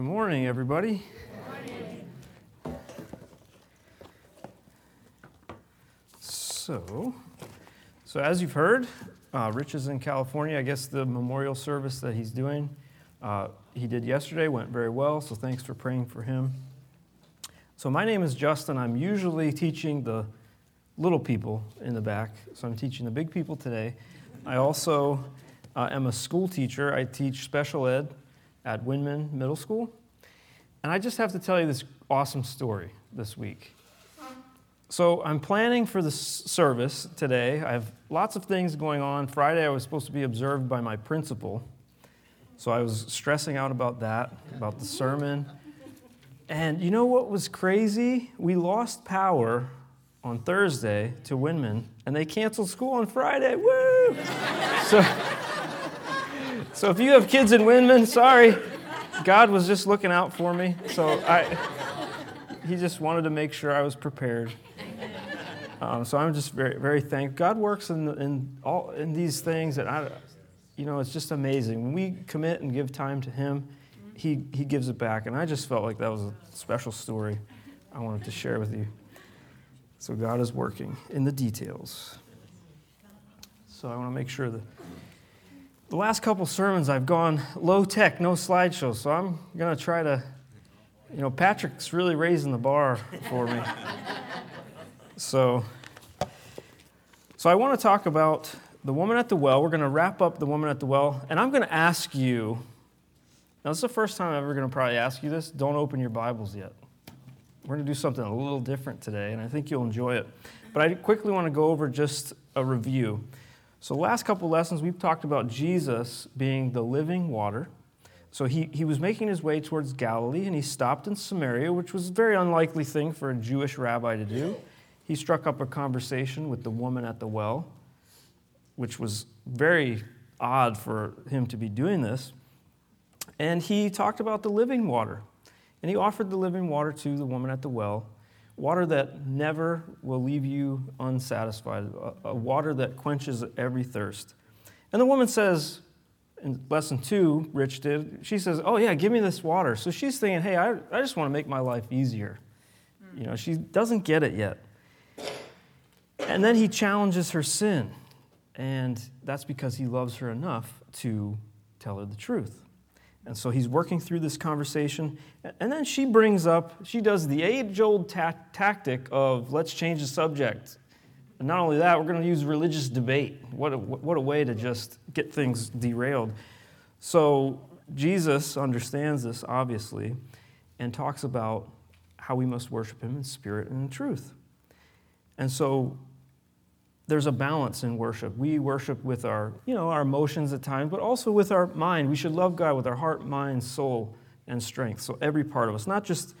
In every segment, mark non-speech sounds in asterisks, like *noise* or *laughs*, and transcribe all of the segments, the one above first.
Good morning, everybody. So, so as you've heard, uh, Rich is in California. I guess the memorial service that he's doing, uh, he did yesterday, went very well. So thanks for praying for him. So my name is Justin. I'm usually teaching the little people in the back. So I'm teaching the big people today. I also uh, am a school teacher. I teach special ed at Windman Middle School. And I just have to tell you this awesome story this week. So I'm planning for the service today. I have lots of things going on. Friday, I was supposed to be observed by my principal. So I was stressing out about that, about the sermon. And you know what was crazy? We lost power on Thursday to Windman, and they canceled school on Friday. Woo! *laughs* so, so if you have kids in Windman, sorry. God was just looking out for me. So I, he just wanted to make sure I was prepared. Um, so I'm just very, very thankful. God works in, in all in these things, and I, you know, it's just amazing. When we commit and give time to Him, He He gives it back. And I just felt like that was a special story I wanted to share with you. So God is working in the details. So I want to make sure that the last couple sermons I've gone low tech, no slideshow. So I'm going to try to, you know, Patrick's really raising the bar for me. So, so I want to talk about the woman at the well. We're going to wrap up the woman at the well, and I'm going to ask you. Now, this is the first time I'm ever going to probably ask you this. Don't open your Bibles yet. We're going to do something a little different today, and I think you'll enjoy it. But I quickly want to go over just a review. So, last couple lessons, we've talked about Jesus being the living water. So, he, he was making his way towards Galilee, and he stopped in Samaria, which was a very unlikely thing for a Jewish rabbi to do he struck up a conversation with the woman at the well, which was very odd for him to be doing this. And he talked about the living water. And he offered the living water to the woman at the well, water that never will leave you unsatisfied, a, water that quenches every thirst. And the woman says, in lesson two, Rich did, she says, Oh, yeah, give me this water. So she's thinking, Hey, I, I just want to make my life easier. Hmm. You know, she doesn't get it yet. And then he challenges her sin. And that's because he loves her enough to tell her the truth. And so he's working through this conversation. And then she brings up, she does the age old ta- tactic of let's change the subject. And not only that, we're going to use religious debate. What a, what a way to just get things derailed. So Jesus understands this, obviously, and talks about how we must worship him in spirit and in truth. And so there's a balance in worship. We worship with our, you know, our emotions at times, but also with our mind. We should love God with our heart, mind, soul, and strength. So every part of us, not just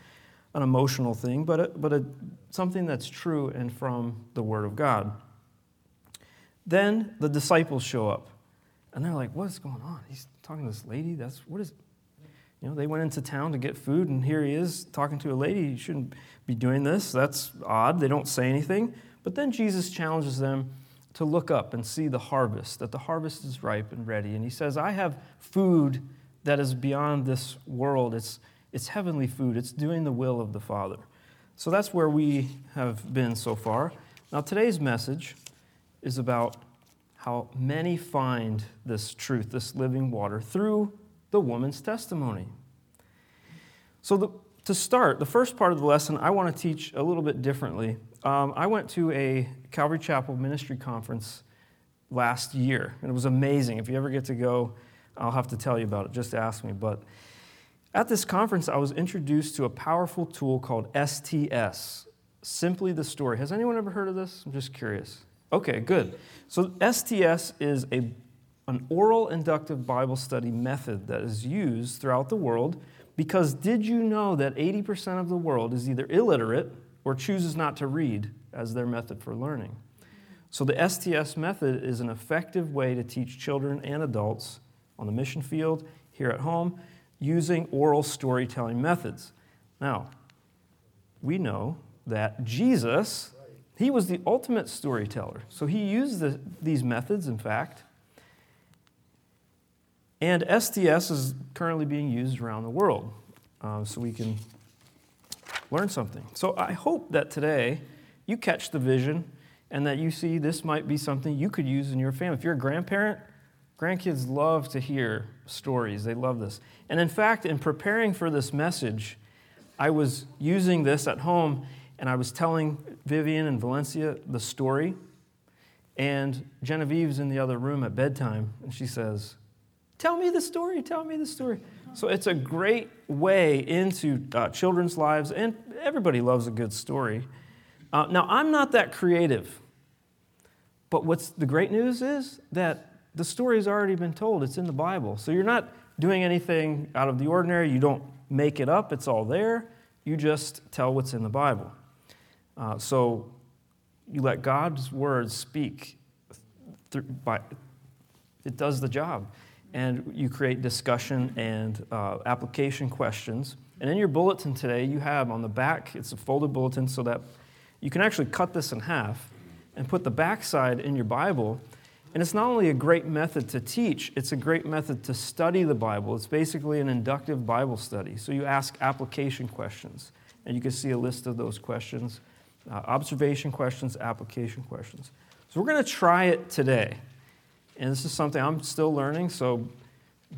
an emotional thing, but a, but a, something that's true and from the Word of God. Then the disciples show up, and they're like, "What's going on? He's talking to this lady. That's what is." You know, they went into town to get food, and here he is talking to a lady. You shouldn't be doing this. That's odd. They don't say anything. But then Jesus challenges them to look up and see the harvest, that the harvest is ripe and ready. And he says, I have food that is beyond this world. It's, it's heavenly food, it's doing the will of the Father. So that's where we have been so far. Now, today's message is about how many find this truth, this living water, through the woman's testimony. So, the, to start, the first part of the lesson, I want to teach a little bit differently um, I went to a Calvary Chapel ministry conference last year, and it was amazing. If you ever get to go, I'll have to tell you about it. Just ask me. But at this conference, I was introduced to a powerful tool called STS, Simply the Story. Has anyone ever heard of this? I'm just curious. Okay, good. So, STS is a, an oral inductive Bible study method that is used throughout the world because did you know that 80% of the world is either illiterate or chooses not to read as their method for learning. So, the STS method is an effective way to teach children and adults on the mission field, here at home, using oral storytelling methods. Now, we know that Jesus, he was the ultimate storyteller. So, he used the, these methods, in fact. And STS is currently being used around the world. uh, so we can learn something. So I hope that today you catch the vision and that you see this might be something you could use in your family. If you're a grandparent, grandkids love to hear stories, they love this. And in fact, in preparing for this message, I was using this at home and I was telling Vivian and Valencia the story. And Genevieve's in the other room at bedtime, and she says, Tell me the story, tell me the story. So it's a great way into uh, children's lives, and everybody loves a good story. Uh, now, I'm not that creative, but what's the great news is that the story's already been told. It's in the Bible. So you're not doing anything out of the ordinary. You don't make it up, it's all there. You just tell what's in the Bible. Uh, so you let God's word speak. By, it does the job and you create discussion and uh, application questions. And in your bulletin today, you have on the back, it's a folded bulletin so that you can actually cut this in half and put the backside in your Bible. And it's not only a great method to teach, it's a great method to study the Bible. It's basically an inductive Bible study. So you ask application questions, and you can see a list of those questions uh, observation questions, application questions. So we're going to try it today. And this is something I'm still learning, so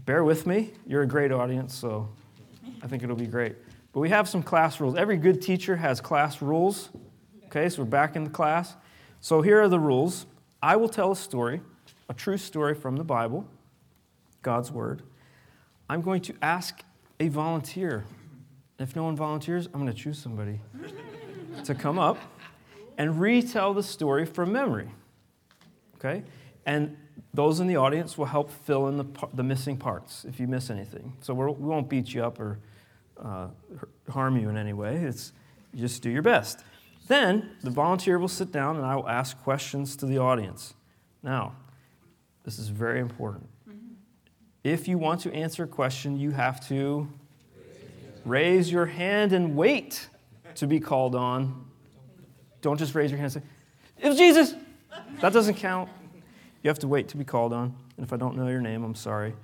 bear with me. You're a great audience, so I think it'll be great. But we have some class rules. Every good teacher has class rules. Okay, so we're back in the class. So here are the rules I will tell a story, a true story from the Bible, God's Word. I'm going to ask a volunteer. If no one volunteers, I'm going to choose somebody *laughs* to come up and retell the story from memory. Okay? And those in the audience will help fill in the, the missing parts if you miss anything. So we're, we will not beat you up or uh, harm you in any way. It's, you just do your best. Then the volunteer will sit down and I will ask questions to the audience. Now, this is very important. If you want to answer a question, you have to raise your hand and wait to be called on. Don't just raise your hand and say, It was Jesus. That doesn't count. You have to wait to be called on. And if I don't know your name, I'm sorry.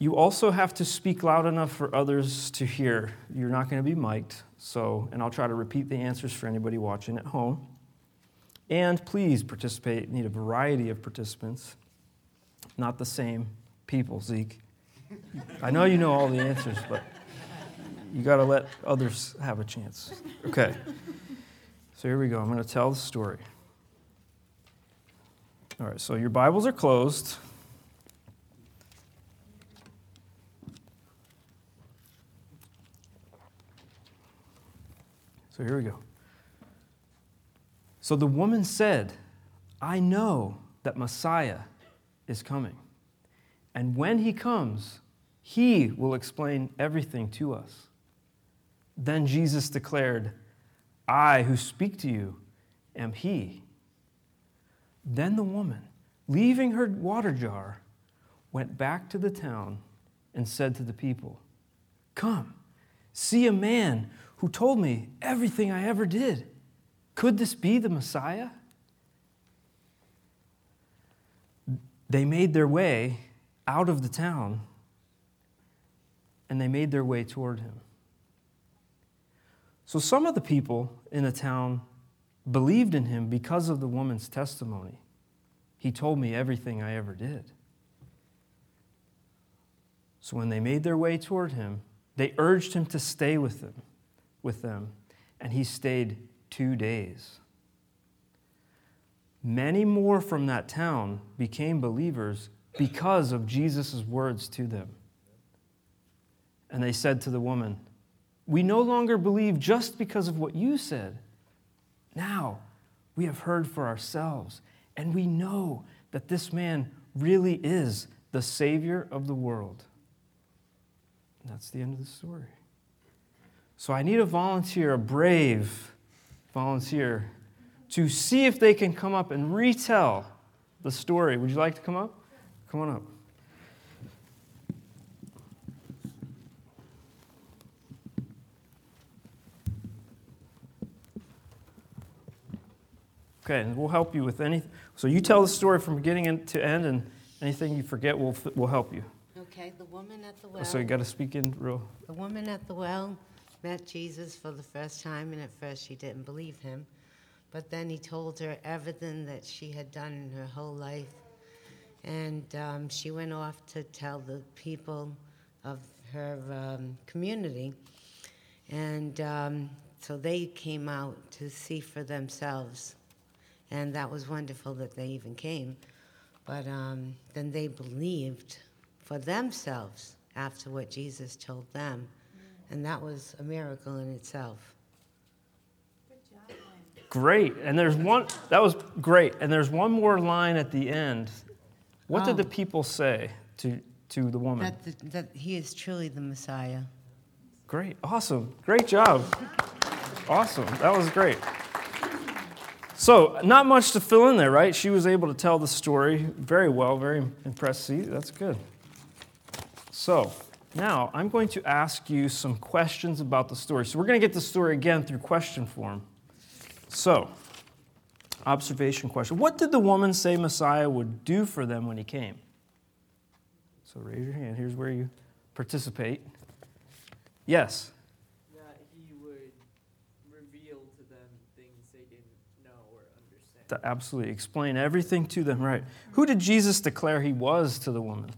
You also have to speak loud enough for others to hear. You're not going to be mic'd, so, and I'll try to repeat the answers for anybody watching at home. And please participate. need a variety of participants, not the same people, Zeke. I know you know all the answers, but you got to let others have a chance. Okay. So here we go. I'm going to tell the story. All right, so your Bibles are closed. So here we go. So the woman said, I know that Messiah is coming. And when he comes, he will explain everything to us. Then Jesus declared, I who speak to you am he. Then the woman, leaving her water jar, went back to the town and said to the people, Come, see a man who told me everything I ever did. Could this be the Messiah? They made their way out of the town and they made their way toward him. So some of the people in the town believed in him because of the woman's testimony. He told me everything I ever did. So when they made their way toward him, they urged him to stay with them, with them, and he stayed 2 days. Many more from that town became believers because of Jesus' words to them. And they said to the woman, We no longer believe just because of what you said now we have heard for ourselves, and we know that this man really is the Savior of the world. And that's the end of the story. So I need a volunteer, a brave volunteer, to see if they can come up and retell the story. Would you like to come up? Come on up. Okay, and we'll help you with any. So you tell the story from beginning to end, and anything you forget, we'll, we'll help you. Okay. Okay, the woman at the well. So you got to speak in real. The woman at the well met Jesus for the first time, and at first she didn't believe him. But then he told her everything that she had done in her whole life. And um, she went off to tell the people of her um, community. And um, so they came out to see for themselves. And that was wonderful that they even came. But um, then they believed for themselves after what Jesus told them. And that was a miracle in itself. Great. And there's one, that was great. And there's one more line at the end. What did Oh. the people say to, to the woman? That, the, that he is truly the Messiah. Great. Awesome. Great job. Awesome. That was great. So, not much to fill in there, right? She was able to tell the story very well, very impressed. See, that's good. So, now I'm going to ask you some questions about the story. So, we're going to get the story again through question form. So, observation question What did the woman say Messiah would do for them when he came? So, raise your hand. Here's where you participate. Yes. that he would reveal to them things they didn't know or understand. To absolutely explain everything to them, right? Who did Jesus declare he was to the woman?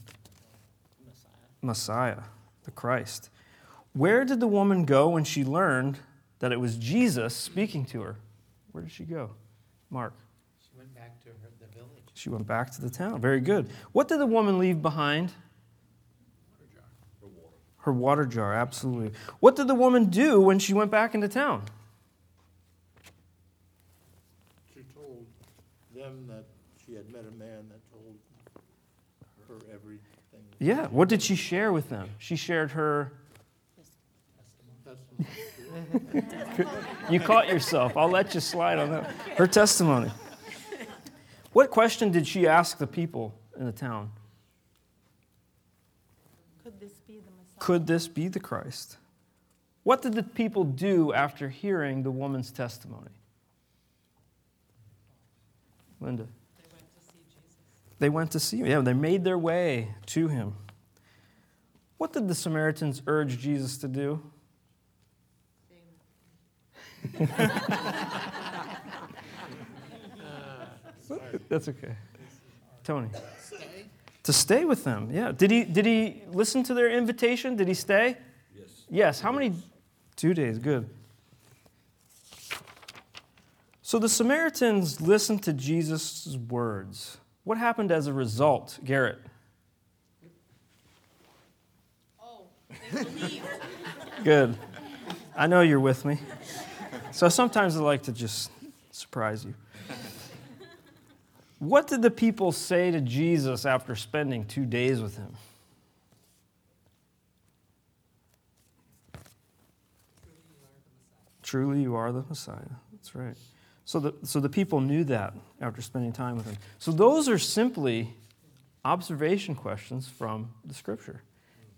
Messiah, Messiah, the Christ. Where did the woman go when she learned that it was Jesus speaking to her? Where did she go? Mark. She went back to her, the village. She went back to the town. Very good. What did the woman leave behind? Her water jar. Her water jar, absolutely. What did the woman do when she went back into town? She told them that she had met a man that told her everything. Yeah, what did she share with them? She shared her. *laughs* You caught yourself. I'll let you slide on that. Her testimony. What question did she ask the people in the town? Could this be the Messiah? Could this be the Christ? What did the people do after hearing the woman's testimony? Linda. They went to see Jesus. They went to see him. Yeah, they made their way to him. What did the Samaritans urge Jesus to do? *laughs* That's okay. Tony. Stay? To stay with them, yeah. Did he, did he listen to their invitation? Did he stay? Yes. Yes. How many? Two days, good. So the Samaritans listened to Jesus' words. What happened as a result, Garrett? Oh, they believed. Good. I know you're with me. So sometimes I like to just surprise you. What did the people say to Jesus after spending two days with him? Truly, you are the Messiah. That's right. So the, so the people knew that after spending time with him. So those are simply observation questions from the scripture.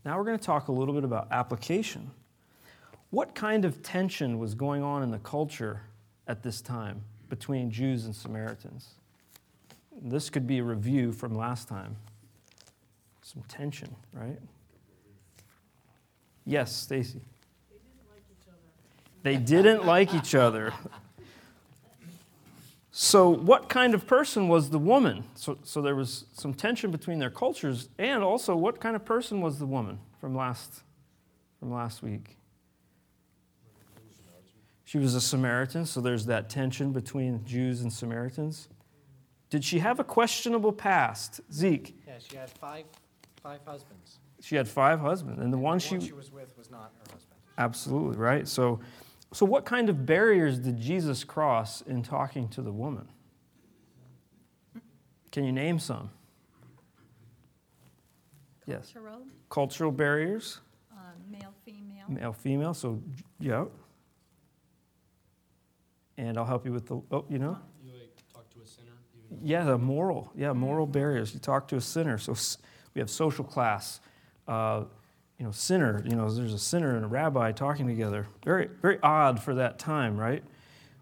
Now we're going to talk a little bit about application. What kind of tension was going on in the culture at this time between Jews and Samaritans? This could be a review from last time. Some tension, right? Yes, Stacy. They didn't like each other. *laughs* So, what kind of person was the woman? So, so there was some tension between their cultures, and also, what kind of person was the woman from last, from last week? She was a Samaritan, so there's that tension between Jews and Samaritans. Did she have a questionable past? Zeke, Yeah, she had five, five husbands. she had five husbands, and the one The she. one she was with was not her husband. Absolutely, right? So, so what kind of barriers did Jesus cross in talking to the woman? Can you name some? Yes. Cultural, Cultural barriers, uh, male, female. male, female, so, yeah. And I'll help you with the, oh, you know? You like talk to a sinner, even Yeah, the moral, yeah, moral barriers. You talk to a sinner. So we have social class, uh, you know, sinner. You know, there's a sinner and a rabbi talking together. Very, very odd for that time, right?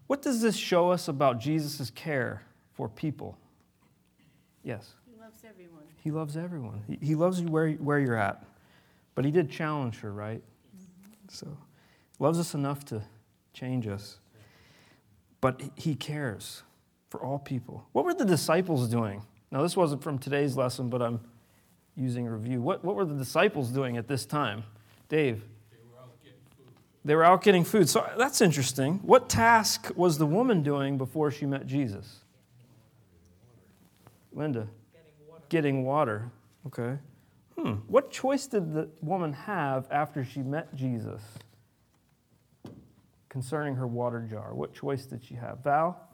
What does this show us about Jesus' care for people? Yes. He loves everyone. He loves everyone. He, he loves you where, where you're at. But he did challenge her, right? So, loves us enough to change us. But he cares for all people. What were the disciples doing? Now, this wasn't from today's lesson, but I'm using a review. What, what were the disciples doing at this time? Dave? They were out getting food. They were out getting food. So that's interesting. What task was the woman doing before she met Jesus? Linda? Getting water. Okay. Hmm. What choice did the woman have after she met Jesus concerning her water jar? What choice did she have? Val?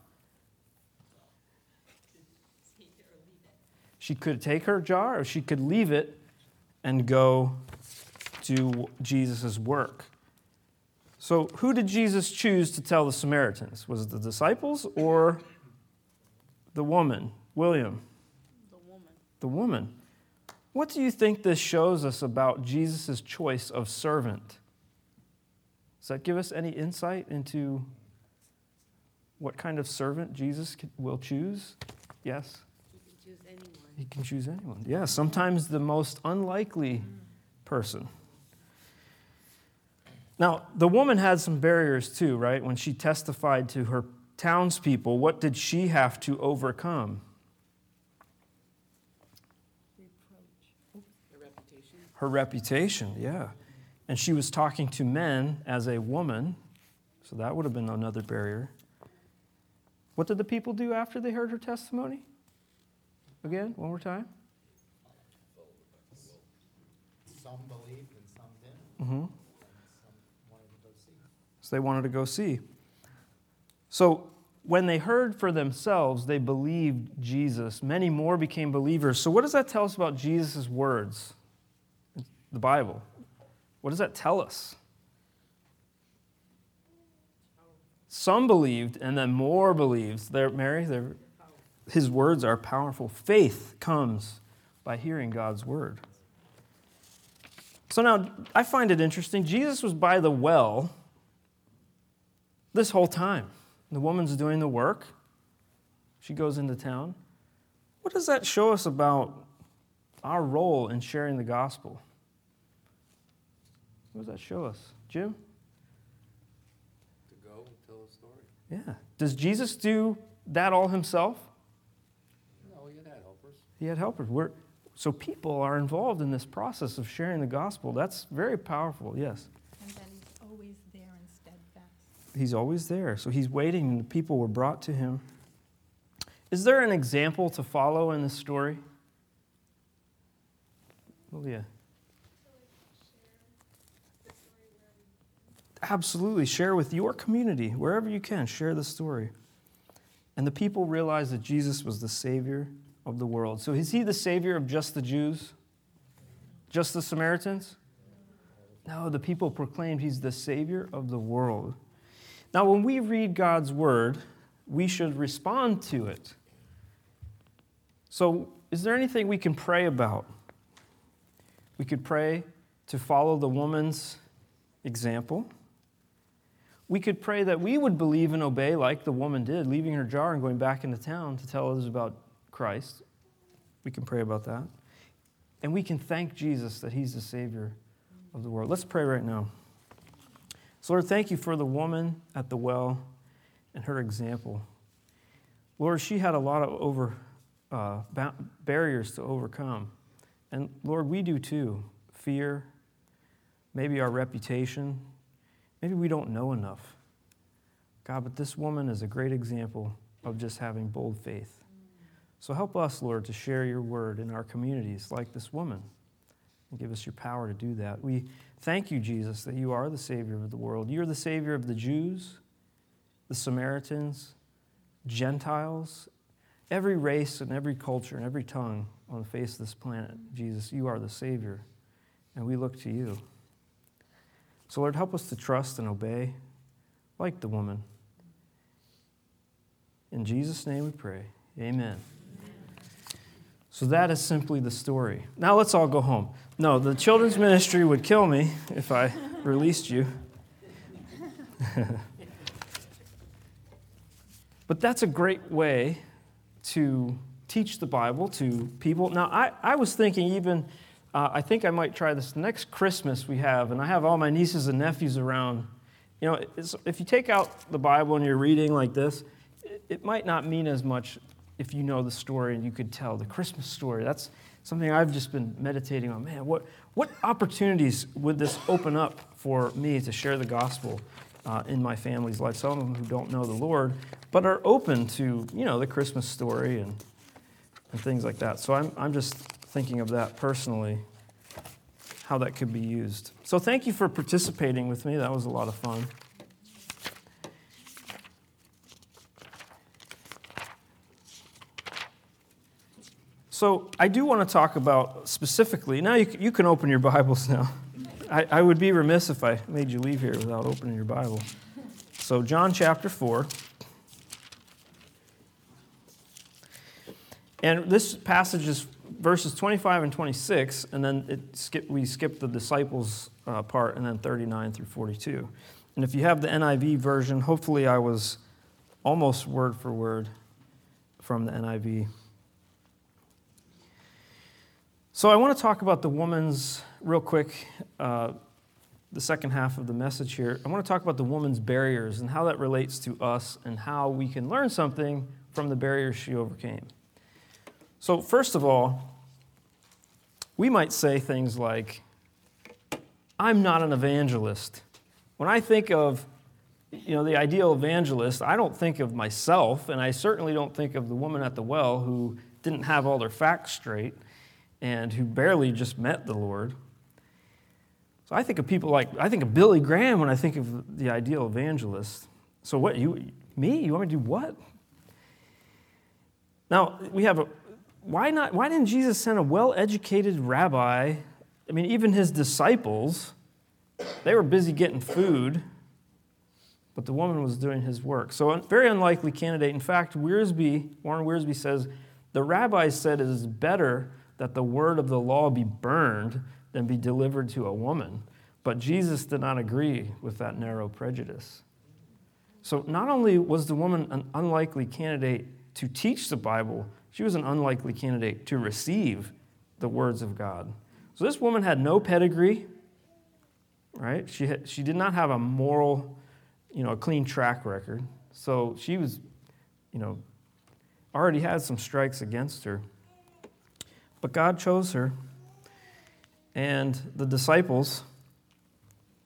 She could take her jar or she could leave it and go do Jesus' work. So, who did Jesus choose to tell the Samaritans? Was it the disciples or the woman? William? The woman. The woman. What do you think this shows us about Jesus' choice of servant? Does that give us any insight into what kind of servant Jesus will choose? Yes? You can choose anyone. He can choose anyone. Yeah, sometimes the most unlikely person. Now, the woman had some barriers too, right? When she testified to her townspeople, what did she have to overcome? The reputation. Her reputation, yeah. And she was talking to men as a woman, so that would have been another barrier. What did the people do after they heard her testimony? Again, one more time. Some believed and some didn't, Mm-hmm. and some wanted to go see. So they wanted to go see. So when they heard for themselves, they believed Jesus. Many more became believers. So what does that tell us about Jesus' words? The Bible. What does that tell us? Some believed, and then more believed. There, Mary, there, his words are powerful. Faith comes by hearing God's word. So now I find it interesting. Jesus was by the well this whole time. The woman's doing the work. She goes into town. What does that show us about our role in sharing the gospel? What does that show us? Jim? To go and tell a story. Yeah. Does Jesus do that all himself? No, you had helpers. He had helpers. We're, so people are involved in this process of sharing the gospel. That's very powerful, yes. And then he's always there and steadfast. He's always there. So he's waiting, and the people were brought to him. Is there an example to follow in this story? Lilia. Absolutely. Share with your community, wherever you can, share the story. And the people realized that Jesus was the Savior of the world. So is he the Savior of just the Jews? Just the Samaritans? No, the people proclaimed he's the Savior of the world. Now, when we read God's word, we should respond to it. So, is there anything we can pray about? We could pray to follow the woman's example. We could pray that we would believe and obey like the woman did, leaving her jar and going back into town to tell others about Christ. We can pray about that. And we can thank Jesus that he's the Savior of the world. Let's pray right now. So, Lord, thank you for the woman at the well and her example. Lord, she had a lot of over, uh, ba- barriers to overcome. And Lord, we do too. Fear, maybe our reputation, maybe we don't know enough. God, but this woman is a great example of just having bold faith. So help us, Lord, to share your word in our communities like this woman and give us your power to do that. We thank you, Jesus, that you are the Savior of the world. You're the Savior of the Jews, the Samaritans, Gentiles, every race and every culture and every tongue on the face of this planet. Jesus, you are the Savior, and we look to you. So, Lord, help us to trust and obey like the woman. In Jesus' name we pray. Amen. So that is simply the story. Now let's all go home. No, the children's ministry would kill me if I released you. *laughs* but that's a great way to teach the Bible to people. Now, I, I was thinking even, uh, I think I might try this next Christmas we have, and I have all my nieces and nephews around. You know, if you take out the Bible and you're reading like this, it, it might not mean as much if you know the story and you could tell the Christmas story. That's something I've just been meditating on. Man, what, what opportunities would this open up for me to share the gospel uh, in my family's life? Some of them who don't know the Lord, but are open to, you know, the Christmas story and, and things like that. So I'm, I'm just thinking of that personally, how that could be used. So thank you for participating with me. That was a lot of fun. So I do want to talk about specifically. Now you, you can open your Bibles now. I, I would be remiss if I made you leave here without opening your Bible. So John chapter four. And this passage is verses 25 and 26, and then skip, we skip the disciples uh, part, and then 39 through 42. And if you have the NIV version, hopefully I was almost word for word from the NIV. So I want to talk about the woman's, real quick, uh, the second half of the message here. I want to talk about the woman's barriers and how that relates to us and how we can learn something from the barriers she overcame. So, first of all, we might say things like, I'm not an evangelist. When I think of you know, the ideal evangelist, I don't think of myself, and I certainly don't think of the woman at the well who didn't have all their facts straight and who barely just met the Lord. So I think of people like, I think of Billy Graham when I think of the ideal evangelist. So what, you, me? You want me to do what? Now, we have a, why not, why didn't Jesus send a well-educated rabbi? I mean, even his disciples, they were busy getting food, but the woman was doing his work. So a very unlikely candidate. In fact, Wiersbe, Warren Wiersbe says, the rabbis said it is better that the word of the law be burned than be delivered to a woman. But Jesus did not agree with that narrow prejudice. So not only was the woman an unlikely candidate to teach the Bible, she was an unlikely candidate to receive the words of God. So this woman had no pedigree, right? She, had, she did not have a moral, you know, a clean track record. So she was, you know, already had some strikes against her. But God chose her. And the disciples,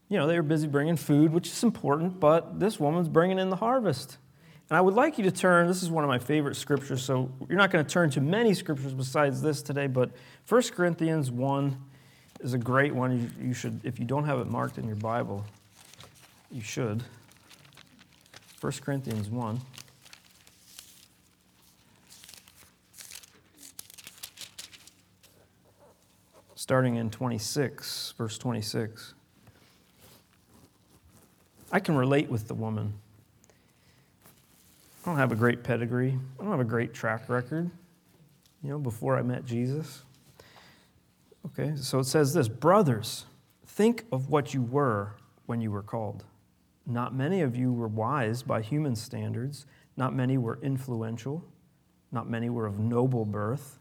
you know, they were busy bringing food, which is important, but this woman's bringing in the harvest. And I would like you to turn, this is one of my favorite scriptures, so you're not going to turn to many scriptures besides this today, but 1 Corinthians 1 is a great one. You, you should, if you don't have it marked in your Bible, you should. 1 Corinthians 1. Starting in 26, verse 26. I can relate with the woman. I don't have a great pedigree. I don't have a great track record, you know, before I met Jesus. Okay, so it says this Brothers, think of what you were when you were called. Not many of you were wise by human standards, not many were influential, not many were of noble birth.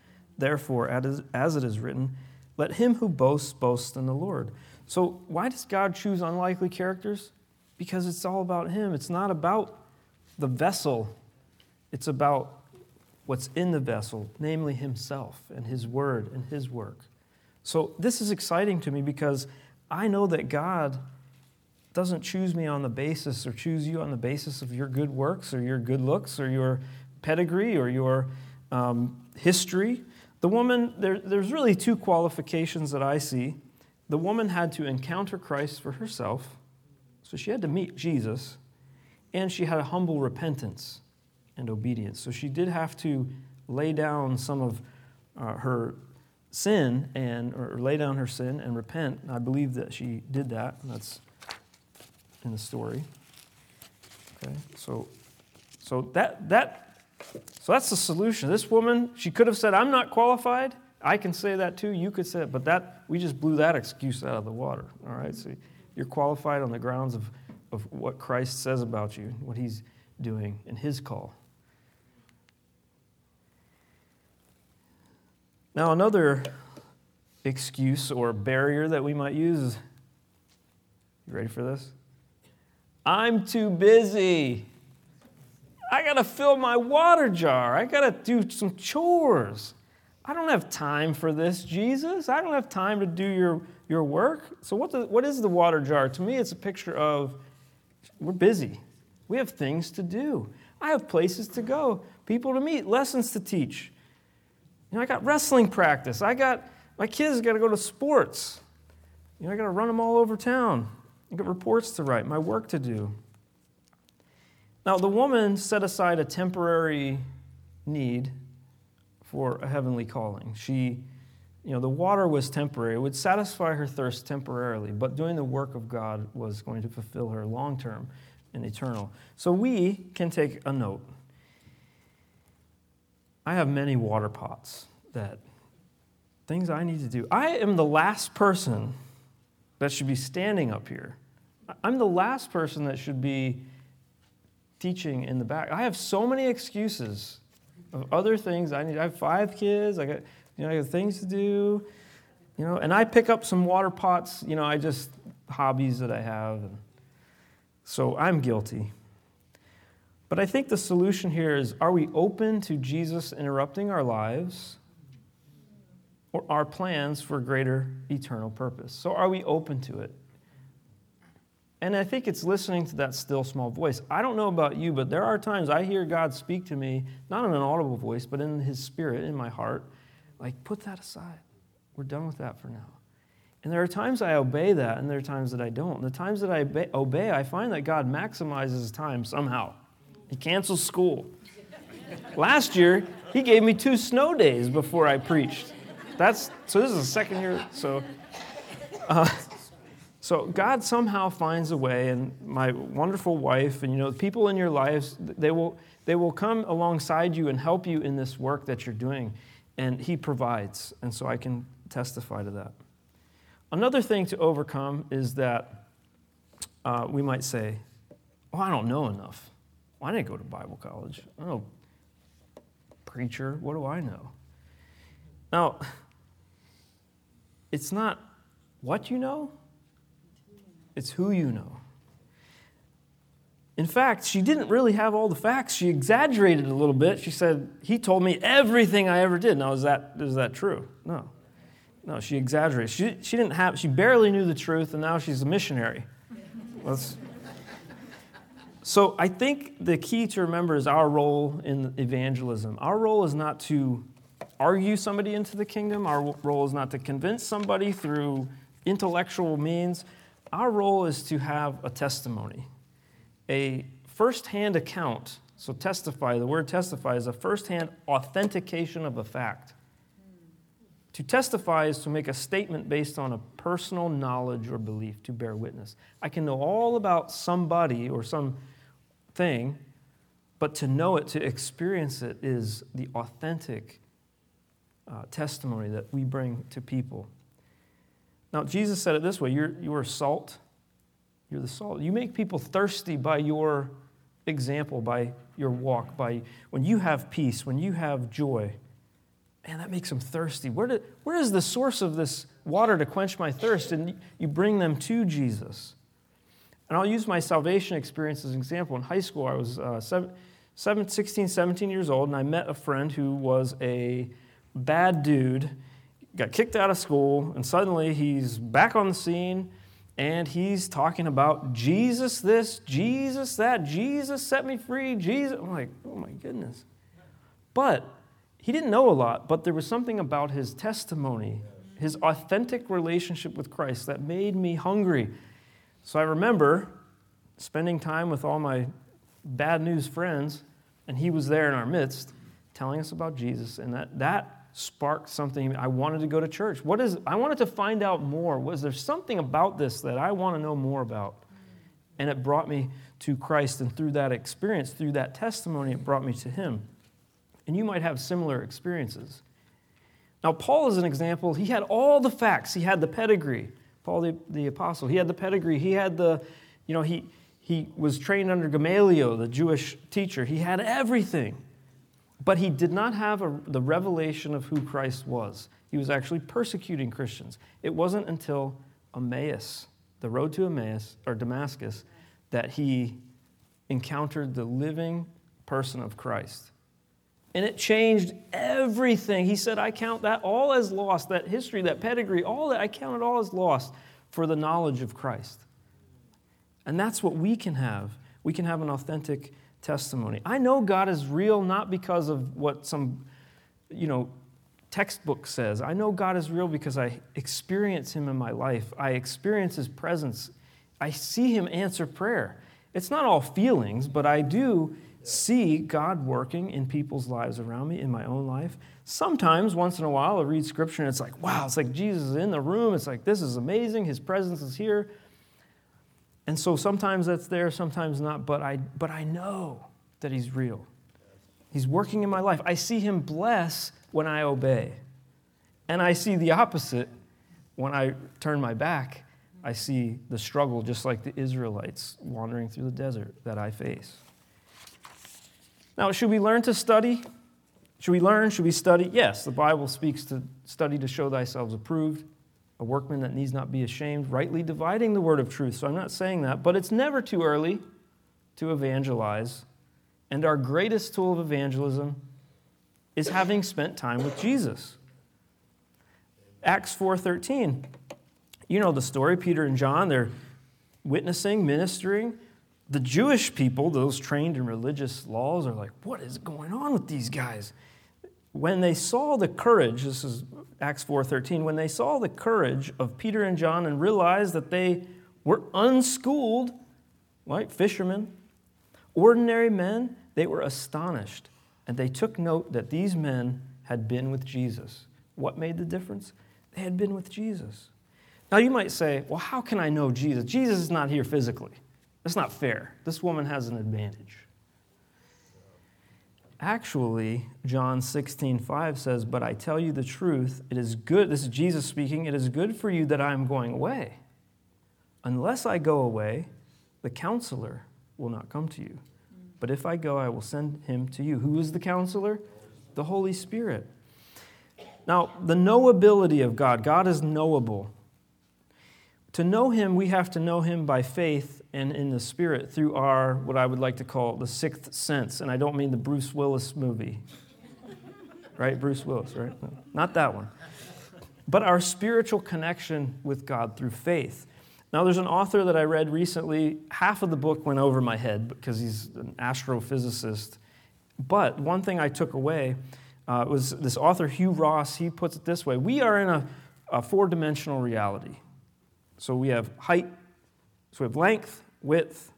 Therefore, as it is written, let him who boasts boast in the Lord. So, why does God choose unlikely characters? Because it's all about him. It's not about the vessel, it's about what's in the vessel, namely himself and his word and his work. So, this is exciting to me because I know that God doesn't choose me on the basis or choose you on the basis of your good works or your good looks or your pedigree or your um, history. The woman, there, there's really two qualifications that I see. The woman had to encounter Christ for herself, so she had to meet Jesus, and she had a humble repentance and obedience. So she did have to lay down some of uh, her sin and or lay down her sin and repent. I believe that she did that. That's in the story. Okay, so so that that so that's the solution. This woman, she could have said, "I'm not qualified." I can say that too. You could say it, but that we just blew that excuse out of the water. All right, so you're qualified on the grounds of of what Christ says about you, what He's doing in His call. Now, another excuse or barrier that we might use is you ready for this? I'm too busy. I got to fill my water jar. I got to do some chores. I don't have time for this, Jesus. I don't have time to do your, your work. So, what, the, what is the water jar? To me, it's a picture of we're busy. We have things to do. I have places to go, people to meet, lessons to teach. You know, I got wrestling practice. I got my kids got to go to sports. You know, I got to run them all over town. I got reports to write, my work to do. Now, the woman set aside a temporary need for a heavenly calling. She, you know, the water was temporary. It would satisfy her thirst temporarily, but doing the work of God was going to fulfill her long term and eternal. So we can take a note. I have many water pots that things I need to do. I am the last person that should be standing up here. I'm the last person that should be teaching in the back. I have so many excuses of other things I need. I have five kids. I got you know I got things to do. You know, and I pick up some water pots. You know, I just hobbies that I have. And so I'm guilty. But I think the solution here is are we open to Jesus interrupting our lives or our plans for greater eternal purpose? So are we open to it? And I think it's listening to that still small voice. I don't know about you, but there are times I hear God speak to me, not in an audible voice, but in his spirit, in my heart, like, put that aside. We're done with that for now. And there are times I obey that, and there are times that I don't. And the times that I obey, I find that God maximizes time somehow. He cancels school. Last year, he gave me two snow days before I preached. That's so. This is the second year. So, uh, so God somehow finds a way, and my wonderful wife, and you know, people in your lives, they will they will come alongside you and help you in this work that you're doing, and He provides. And so I can testify to that. Another thing to overcome is that uh, we might say, "Oh, I don't know enough." Well, I didn't go to Bible college. I Oh, preacher, what do I know? Now, it's not what you know, it's who you know. In fact, she didn't really have all the facts. She exaggerated a little bit. She said, He told me everything I ever did. Now, is that, is that true? No. No, she exaggerated. She, she didn't have, she barely knew the truth, and now she's a missionary. Let's, so I think the key to remember is our role in evangelism. Our role is not to argue somebody into the kingdom, our role is not to convince somebody through intellectual means. Our role is to have a testimony, a firsthand account. So, testify, the word testify is a firsthand authentication of a fact. To testify is to make a statement based on a personal knowledge or belief, to bear witness. I can know all about somebody or some thing, but to know it, to experience it, is the authentic uh, testimony that we bring to people. Now, Jesus said it this way you're, you're salt. You're the salt. You make people thirsty by your example, by your walk, by when you have peace, when you have joy. Man, that makes them thirsty. Where, did, where is the source of this water to quench my thirst? And you bring them to Jesus. And I'll use my salvation experience as an example. In high school, I was uh, seven, seven, 16, 17 years old, and I met a friend who was a bad dude, got kicked out of school, and suddenly he's back on the scene and he's talking about Jesus this, Jesus that, Jesus set me free, Jesus. I'm like, oh my goodness. But he didn't know a lot, but there was something about his testimony, his authentic relationship with Christ that made me hungry. So I remember spending time with all my bad news friends, and he was there in our midst. telling us about Jesus, and that, that sparked something. I wanted to go to church. What is, I wanted to find out more. Was there something about this that I want to know more about? And it brought me to Christ, and through that experience, through that testimony, it brought me to Him. And you might have similar experiences. Now, Paul is an example. He had all the facts, he had the pedigree. Paul the, the apostle, he had the pedigree. He had the, you know, he, he was trained under Gamaliel, the Jewish teacher. He had everything. But he did not have a, the revelation of who Christ was. He was actually persecuting Christians. It wasn't until Emmaus, the road to Emmaus, or Damascus, that he encountered the living person of Christ. And it changed everything. He said, I count that all as lost, that history, that pedigree, all that, I count it all as lost for the knowledge of Christ. And that's what we can have. We can have an authentic testimony. I know God is real not because of what some, you know, textbook says. I know God is real because I experience Him in my life. I experience His presence. I see Him answer prayer. It's not all feelings, but I do see God working in people's lives around me, in my own life. Sometimes, once in a while, I read scripture and it's like, wow, it's like Jesus is in the room. It's like, this is amazing. His presence is here. And so sometimes that's there, sometimes not, but I, but I know that He's real. He's working in my life. I see Him bless when I obey. And I see the opposite when I turn my back. I see the struggle, just like the Israelites wandering through the desert that I face. Now, should we learn to study? Should we learn? Should we study? Yes, the Bible speaks to study to show thyself approved, a workman that needs not be ashamed, rightly dividing the word of truth. So I'm not saying that, but it's never too early to evangelize. And our greatest tool of evangelism is having spent time with Jesus. Acts 4:13. You know the story, Peter and John, they're witnessing, ministering the Jewish people, those trained in religious laws, are like, what is going on with these guys? When they saw the courage, this is Acts 4:13, when they saw the courage of Peter and John and realized that they were unschooled, like fishermen, ordinary men, they were astonished. And they took note that these men had been with Jesus. What made the difference? They had been with Jesus. Now you might say, well, how can I know Jesus? Jesus is not here physically. That's not fair. This woman has an advantage. Actually, John 16, 5 says, But I tell you the truth, it is good, this is Jesus speaking, it is good for you that I am going away. Unless I go away, the counselor will not come to you. But if I go, I will send him to you. Who is the counselor? The Holy Spirit. Now, the knowability of God, God is knowable. To know him, we have to know him by faith and in the spirit through our, what I would like to call the sixth sense. And I don't mean the Bruce Willis movie, *laughs* right? Bruce Willis, right? No, not that one. But our spiritual connection with God through faith. Now, there's an author that I read recently. Half of the book went over my head because he's an astrophysicist. But one thing I took away uh, was this author, Hugh Ross. He puts it this way We are in a, a four dimensional reality. So we have height, so we have length, width,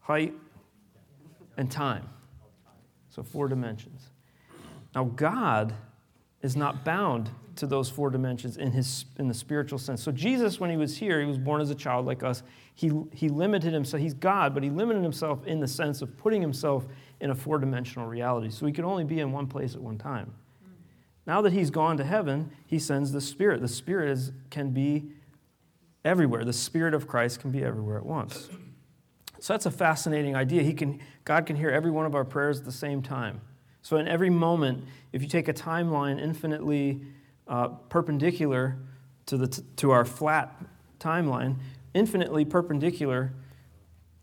height, and time. So four dimensions. Now, God is not bound to those four dimensions in, his, in the spiritual sense. So, Jesus, when he was here, he was born as a child like us. He, he limited himself, he's God, but he limited himself in the sense of putting himself in a four dimensional reality. So, he could only be in one place at one time. Now that he's gone to heaven, he sends the Spirit. The Spirit is, can be everywhere. The Spirit of Christ can be everywhere at once. So that's a fascinating idea. He can, God can hear every one of our prayers at the same time. So in every moment, if you take a timeline infinitely uh, perpendicular to, the t- to our flat timeline, infinitely perpendicular,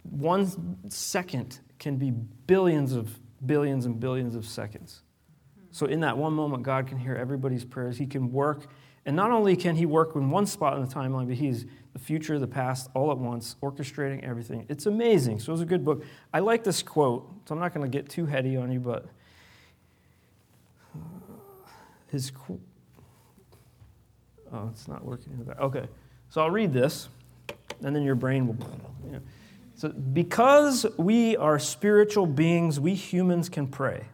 one second can be billions of billions and billions of seconds. So, in that one moment, God can hear everybody's prayers. He can work. And not only can He work in one spot in the timeline, but He's the future, the past, all at once, orchestrating everything. It's amazing. So, it was a good book. I like this quote, so I'm not going to get too heady on you, but uh, his quote. Oh, it's not working. Okay. So, I'll read this, and then your brain will. You know. So, because we are spiritual beings, we humans can pray.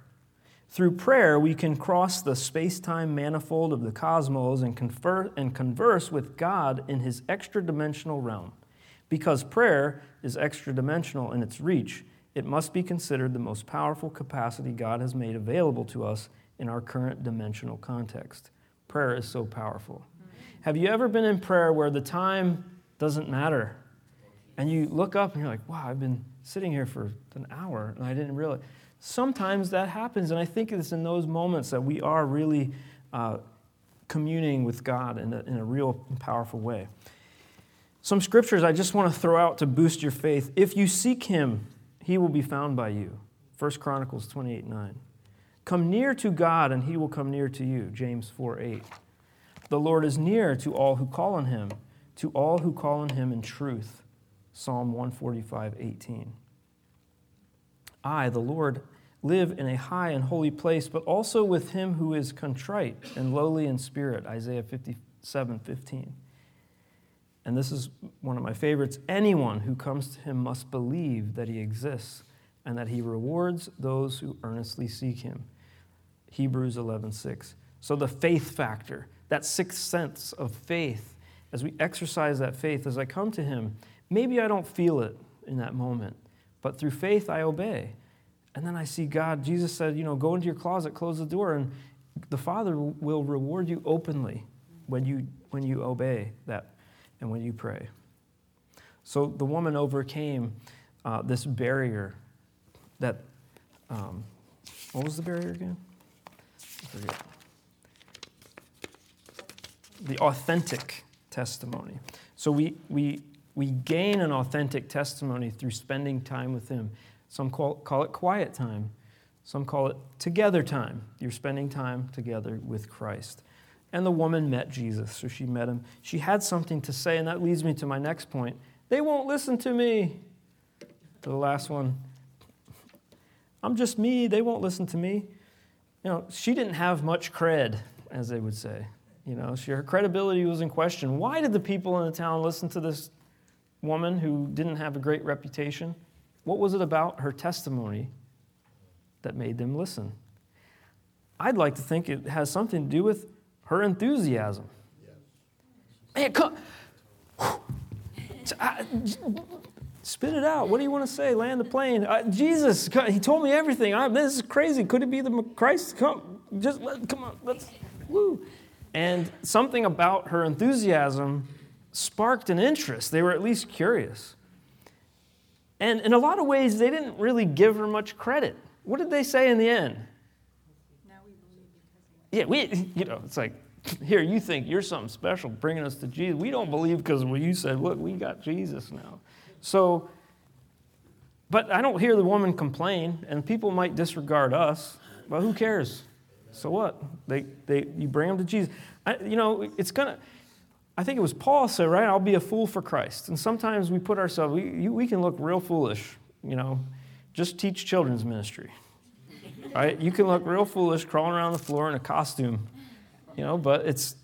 Through prayer, we can cross the space time manifold of the cosmos and, confer- and converse with God in his extra dimensional realm. Because prayer is extra dimensional in its reach, it must be considered the most powerful capacity God has made available to us in our current dimensional context. Prayer is so powerful. Mm-hmm. Have you ever been in prayer where the time doesn't matter? And you look up and you're like, wow, I've been sitting here for an hour and I didn't realize. Sometimes that happens, and I think it's in those moments that we are really uh, communing with God in a, in a real powerful way. Some scriptures I just want to throw out to boost your faith. If you seek him, he will be found by you. 1 Chronicles 28 9. Come near to God, and he will come near to you. James 4 8. The Lord is near to all who call on him, to all who call on him in truth. Psalm 145 18. I, the Lord, live in a high and holy place, but also with him who is contrite and lowly in spirit. Isaiah 57 15. And this is one of my favorites. Anyone who comes to him must believe that he exists and that he rewards those who earnestly seek him. Hebrews 11:6. So the faith factor, that sixth sense of faith, as we exercise that faith, as I come to him, maybe I don't feel it in that moment, but through faith I obey. And then I see God, Jesus said, you know, go into your closet, close the door, and the Father will reward you openly when you when you obey that and when you pray. So the woman overcame uh, this barrier that, um, what was the barrier again? The authentic testimony. So we, we, we gain an authentic testimony through spending time with Him. Some call, call it quiet time, some call it together time. You're spending time together with Christ. And the woman met Jesus, so she met him. She had something to say, and that leads me to my next point. They won't listen to me. The last one. I'm just me. They won't listen to me. You know, she didn't have much cred, as they would say. You know, she, her credibility was in question. Why did the people in the town listen to this woman who didn't have a great reputation? What was it about her testimony that made them listen? I'd like to think it has something to do with her enthusiasm. Man, come. Spit it out. What do you want to say? Land the plane. Uh, Jesus, he told me everything. I, this is crazy. Could it be the Christ? Come, just let, come on. Let's. Woo. And something about her enthusiasm sparked an interest. They were at least curious. And in a lot of ways, they didn't really give her much credit. What did they say in the end? Yeah, we, you know, it's like, here, you think you're something special bringing us to Jesus. We don't believe because well, you said, look, we got Jesus now. So, but I don't hear the woman complain, and people might disregard us, but who cares? So what? They, they, you bring them to Jesus. I, you know, it's to, I think it was Paul said, right? I'll be a fool for Christ. And sometimes we put ourselves, we, we can look real foolish, you know. Just teach children's ministry, right? You can look real foolish crawling around the floor in a costume, you know, but it's,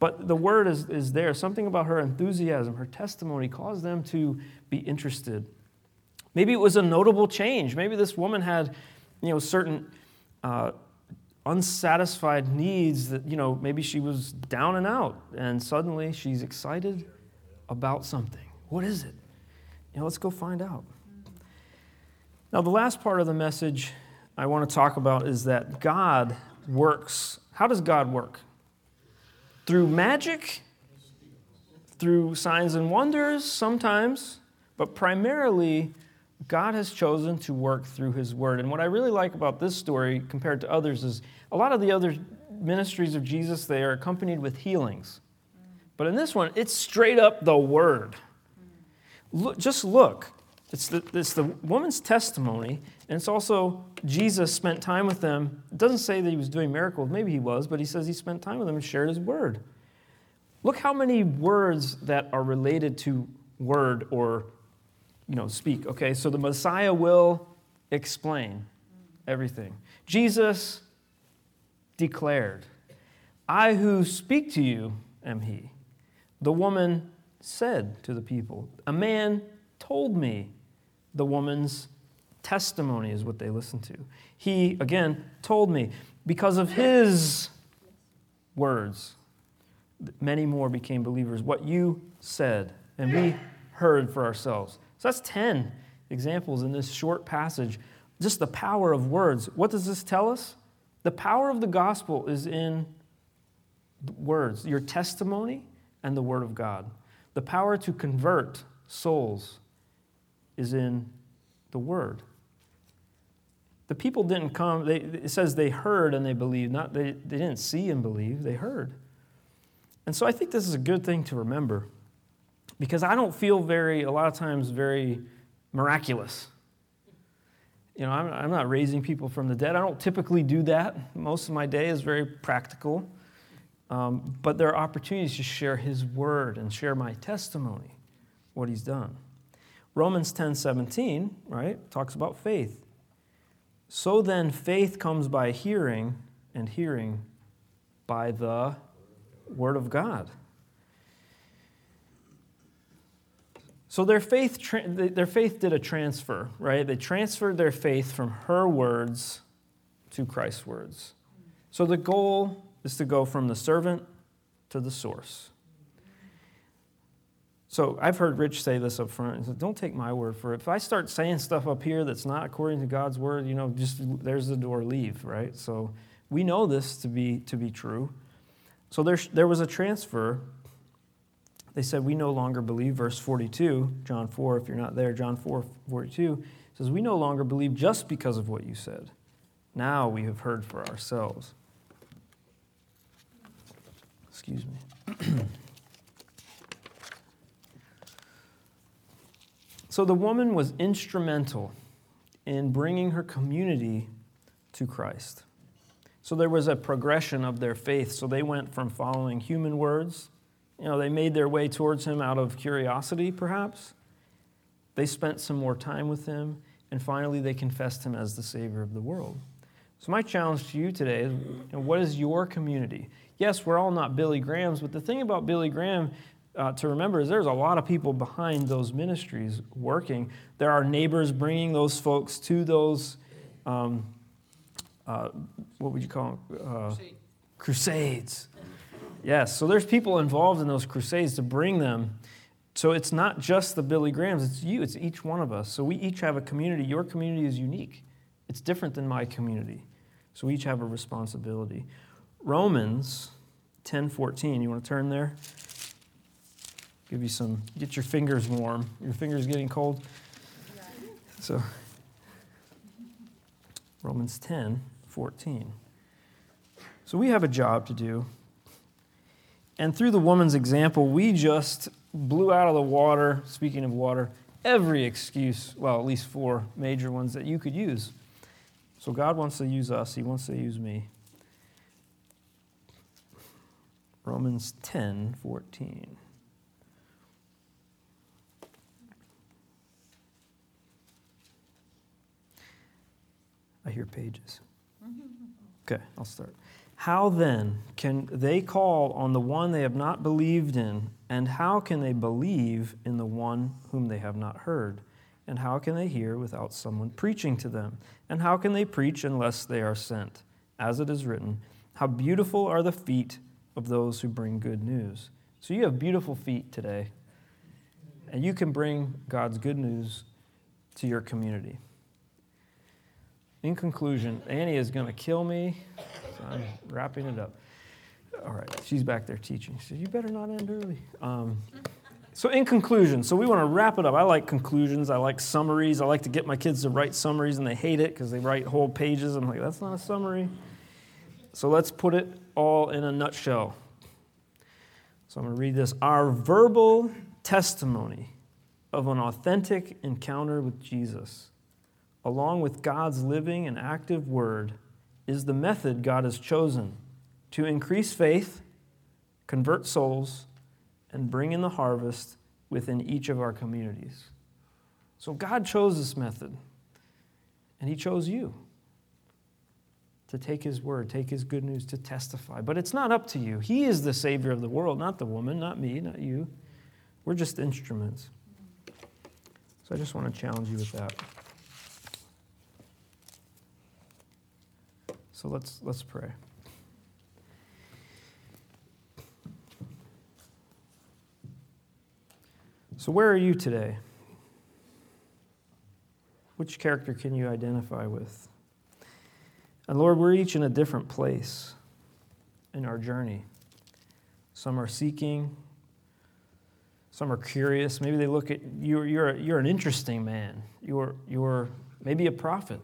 but the word is, is there. Something about her enthusiasm, her testimony caused them to be interested. Maybe it was a notable change. Maybe this woman had, you know, certain uh, unsatisfied needs that, you know, maybe she was down and out, and suddenly she's excited about something. What is it? You know, let's go find out. Now, the last part of the message I want to talk about is that God works. How does God work? Through magic, through signs and wonders sometimes, but primarily, God has chosen to work through His Word. And what I really like about this story compared to others is a lot of the other ministries of Jesus, they are accompanied with healings. But in this one, it's straight up the Word. Look, just look. It's the, it's the woman's testimony, and it's also Jesus spent time with them. It doesn't say that he was doing miracles. Maybe he was, but he says he spent time with them and shared his word. Look how many words that are related to word or, you know, speak. Okay, so the Messiah will explain everything. Jesus declared, I who speak to you am he. The woman said to the people, A man told me the woman's testimony is what they listened to. He, again, told me, because of his words, many more became believers. What you said, and we heard for ourselves. So that's 10 examples in this short passage. Just the power of words. What does this tell us? The power of the gospel is in words, your testimony and the word of God. The power to convert souls is in the word. The people didn't come, they, it says they heard and they believed, not they, they didn't see and believe, they heard. And so I think this is a good thing to remember because I don't feel very, a lot of times, very miraculous. You know, I'm, I'm not raising people from the dead. I don't typically do that. Most of my day is very practical. Um, but there are opportunities to share his word and share my testimony, what he's done. Romans 10 17, right, talks about faith. So then, faith comes by hearing, and hearing by the word of God. So their faith, their faith did a transfer, right? They transferred their faith from her words to Christ's words. So the goal is to go from the servant to the source. So I've heard Rich say this up front. Don't take my word for it. If I start saying stuff up here that's not according to God's word, you know, just there's the door, leave, right? So we know this to be to be true. So there, there was a transfer. They said, We no longer believe, verse 42, John 4, if you're not there, John 4, 42 says, We no longer believe just because of what you said. Now we have heard for ourselves. Excuse me. *clears throat* so the woman was instrumental in bringing her community to Christ. So there was a progression of their faith. So they went from following human words, you know, they made their way towards him out of curiosity, perhaps. They spent some more time with him, and finally they confessed him as the Savior of the world. So, my challenge to you today is you know, what is your community? Yes, we're all not Billy Graham's, but the thing about Billy Graham uh, to remember is there's a lot of people behind those ministries working. There are neighbors bringing those folks to those, um, uh, what would you call them? Uh, crusades. Yes, so there's people involved in those crusades to bring them. So it's not just the Billy Grahams, it's you, it's each one of us. So we each have a community. Your community is unique, it's different than my community. So we each have a responsibility. Romans 10:14. You want to turn there? Give you some get your fingers warm. Your fingers getting cold? So Romans 10:14. So we have a job to do. And through the woman's example, we just blew out of the water, speaking of water, every excuse, well, at least four major ones that you could use. So God wants to use us, He wants to use me. Romans 10 14. I hear pages. *laughs* Okay, I'll start. How then can they call on the one they have not believed in? And how can they believe in the one whom they have not heard? And how can they hear without someone preaching to them? And how can they preach unless they are sent? As it is written, How beautiful are the feet of those who bring good news. So you have beautiful feet today, and you can bring God's good news to your community. In conclusion, Annie is going to kill me, so I'm wrapping it up. All right, she's back there teaching. She said, You better not end early. Um, so, in conclusion, so we want to wrap it up. I like conclusions. I like summaries. I like to get my kids to write summaries, and they hate it because they write whole pages. I'm like, that's not a summary. So, let's put it all in a nutshell. So, I'm going to read this. Our verbal testimony of an authentic encounter with Jesus, along with God's living and active word, is the method God has chosen to increase faith, convert souls, and bring in the harvest within each of our communities. So God chose this method, and He chose you to take His word, take His good news, to testify. But it's not up to you. He is the Savior of the world, not the woman, not me, not you. We're just instruments. So I just want to challenge you with that. So let's let's pray. So where are you today? Which character can you identify with? And Lord, we're each in a different place in our journey. Some are seeking, some are curious. Maybe they look at you, you're, you're an interesting man. You're, you're maybe a prophet.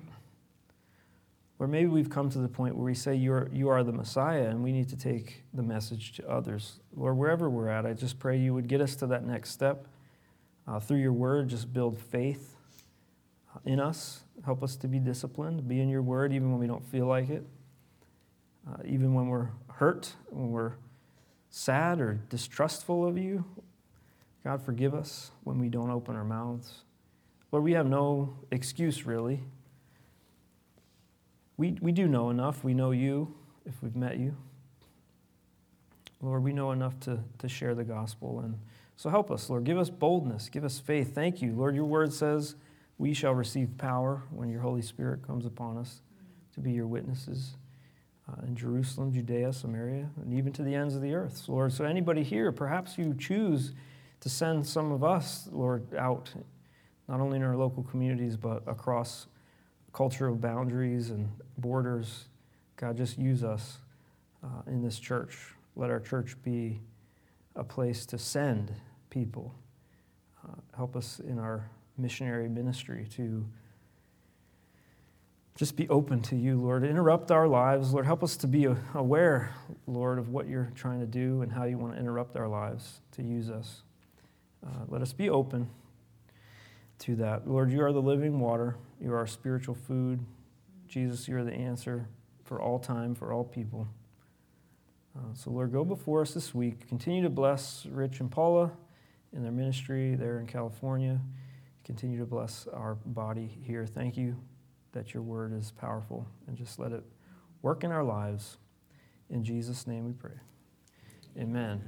Or maybe we've come to the point where we say you're, you are the Messiah and we need to take the message to others. Lord, wherever we're at, I just pray you would get us to that next step. Uh, through your word, just build faith in us. Help us to be disciplined, be in your word even when we don't feel like it, uh, even when we're hurt, when we're sad or distrustful of you. God, forgive us when we don't open our mouths. Lord, we have no excuse really. We, we do know enough. We know you if we've met you. Lord, we know enough to, to share the gospel. And so help us, Lord. Give us boldness. Give us faith. Thank you. Lord, your word says we shall receive power when your Holy Spirit comes upon us to be your witnesses uh, in Jerusalem, Judea, Samaria, and even to the ends of the earth. So, Lord, so anybody here, perhaps you choose to send some of us, Lord, out, not only in our local communities, but across cultural boundaries and borders. God, just use us uh, in this church. Let our church be a place to send people. Uh, help us in our missionary ministry to just be open to you, Lord. Interrupt our lives, Lord. Help us to be aware, Lord, of what you're trying to do and how you want to interrupt our lives to use us. Uh, let us be open to that. Lord, you are the living water, you are our spiritual food. Jesus, you are the answer for all time, for all people. Uh, so, Lord, go before us this week. Continue to bless Rich and Paula in their ministry there in California. Continue to bless our body here. Thank you that your word is powerful and just let it work in our lives. In Jesus' name we pray. Amen.